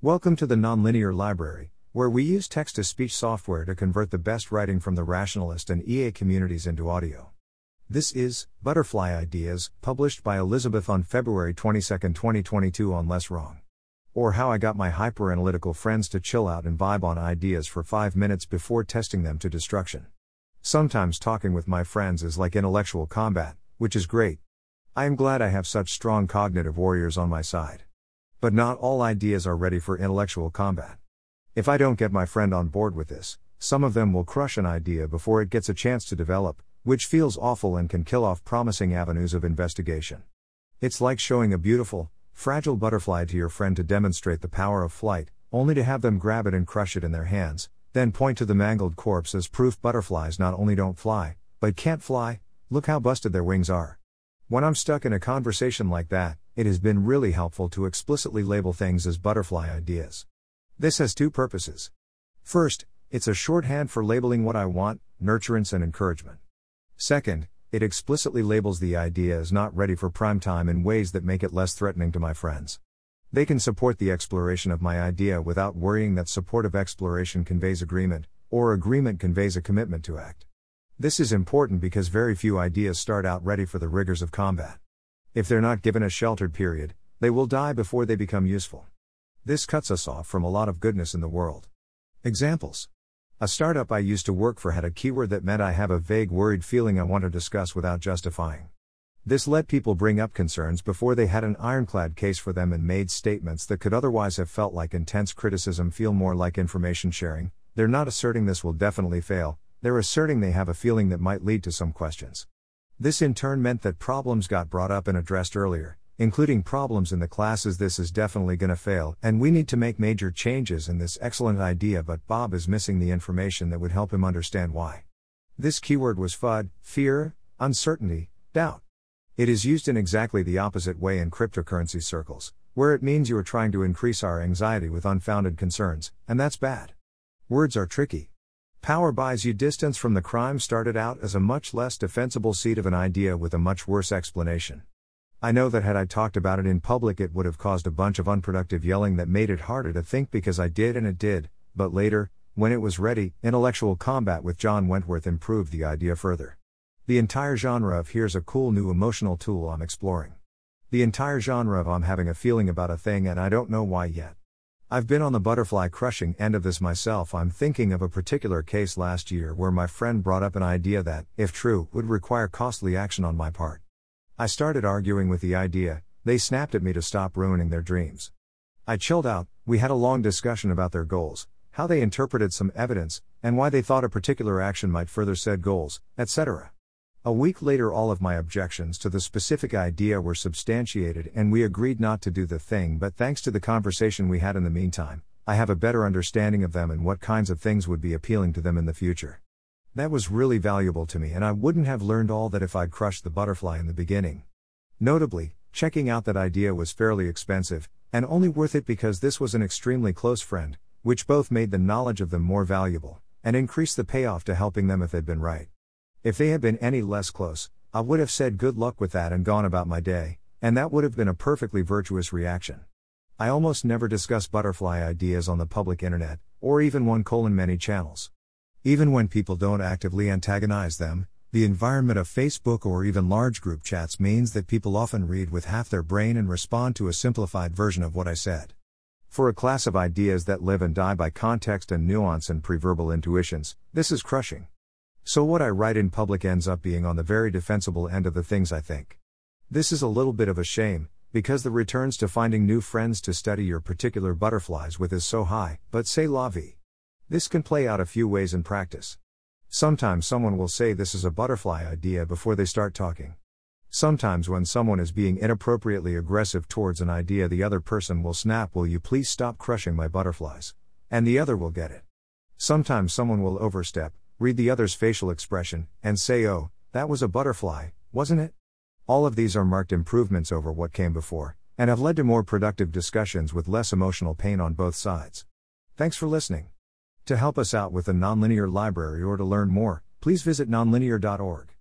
Welcome to the Nonlinear Library, where we use text to speech software to convert the best writing from the rationalist and EA communities into audio. This is Butterfly Ideas, published by Elizabeth on February 22, 2022, on Less Wrong. Or How I Got My Hyperanalytical Friends to Chill Out and Vibe on Ideas for 5 minutes before testing them to destruction. Sometimes talking with my friends is like intellectual combat, which is great. I am glad I have such strong cognitive warriors on my side. But not all ideas are ready for intellectual combat. If I don't get my friend on board with this, some of them will crush an idea before it gets a chance to develop, which feels awful and can kill off promising avenues of investigation. It's like showing a beautiful, fragile butterfly to your friend to demonstrate the power of flight, only to have them grab it and crush it in their hands, then point to the mangled corpse as proof butterflies not only don't fly, but can't fly, look how busted their wings are. When I'm stuck in a conversation like that, it has been really helpful to explicitly label things as butterfly ideas. This has two purposes. First, it's a shorthand for labeling what I want, nurturance and encouragement. Second, it explicitly labels the idea as not ready for prime time in ways that make it less threatening to my friends. They can support the exploration of my idea without worrying that supportive exploration conveys agreement, or agreement conveys a commitment to act. This is important because very few ideas start out ready for the rigors of combat. If they're not given a sheltered period, they will die before they become useful. This cuts us off from a lot of goodness in the world. Examples A startup I used to work for had a keyword that meant I have a vague worried feeling I want to discuss without justifying. This let people bring up concerns before they had an ironclad case for them and made statements that could otherwise have felt like intense criticism feel more like information sharing. They're not asserting this will definitely fail, they're asserting they have a feeling that might lead to some questions. This in turn meant that problems got brought up and addressed earlier, including problems in the classes this is definitely gonna fail, and we need to make major changes in this excellent idea, but Bob is missing the information that would help him understand why. This keyword was FUD, fear, uncertainty, doubt. It is used in exactly the opposite way in cryptocurrency circles, where it means you are trying to increase our anxiety with unfounded concerns, and that's bad. Words are tricky. Power buys you distance from the crime started out as a much less defensible seed of an idea with a much worse explanation. I know that had I talked about it in public, it would have caused a bunch of unproductive yelling that made it harder to think because I did and it did, but later, when it was ready, intellectual combat with John Wentworth improved the idea further. The entire genre of here's a cool new emotional tool I'm exploring. The entire genre of I'm having a feeling about a thing and I don't know why yet. I've been on the butterfly crushing end of this myself. I'm thinking of a particular case last year where my friend brought up an idea that, if true, would require costly action on my part. I started arguing with the idea, they snapped at me to stop ruining their dreams. I chilled out, we had a long discussion about their goals, how they interpreted some evidence, and why they thought a particular action might further said goals, etc. A week later, all of my objections to the specific idea were substantiated, and we agreed not to do the thing. But thanks to the conversation we had in the meantime, I have a better understanding of them and what kinds of things would be appealing to them in the future. That was really valuable to me, and I wouldn't have learned all that if I'd crushed the butterfly in the beginning. Notably, checking out that idea was fairly expensive, and only worth it because this was an extremely close friend, which both made the knowledge of them more valuable, and increased the payoff to helping them if they'd been right. If they had been any less close, I would have said good luck with that and gone about my day, and that would have been a perfectly virtuous reaction. I almost never discuss butterfly ideas on the public internet, or even one colon many channels. Even when people don't actively antagonize them, the environment of Facebook or even large group chats means that people often read with half their brain and respond to a simplified version of what I said. For a class of ideas that live and die by context and nuance and preverbal intuitions, this is crushing. So what I write in public ends up being on the very defensible end of the things I think. This is a little bit of a shame, because the returns to finding new friends to study your particular butterflies with is so high, but say la vie. This can play out a few ways in practice. Sometimes someone will say this is a butterfly idea before they start talking. Sometimes, when someone is being inappropriately aggressive towards an idea, the other person will snap, Will you please stop crushing my butterflies? And the other will get it. Sometimes someone will overstep, read the other's facial expression, and say, oh, that was a butterfly, wasn't it? All of these are marked improvements over what came before, and have led to more productive discussions with less emotional pain on both sides. Thanks for listening. To help us out with the Nonlinear Library or to learn more, please visit nonlinear.org.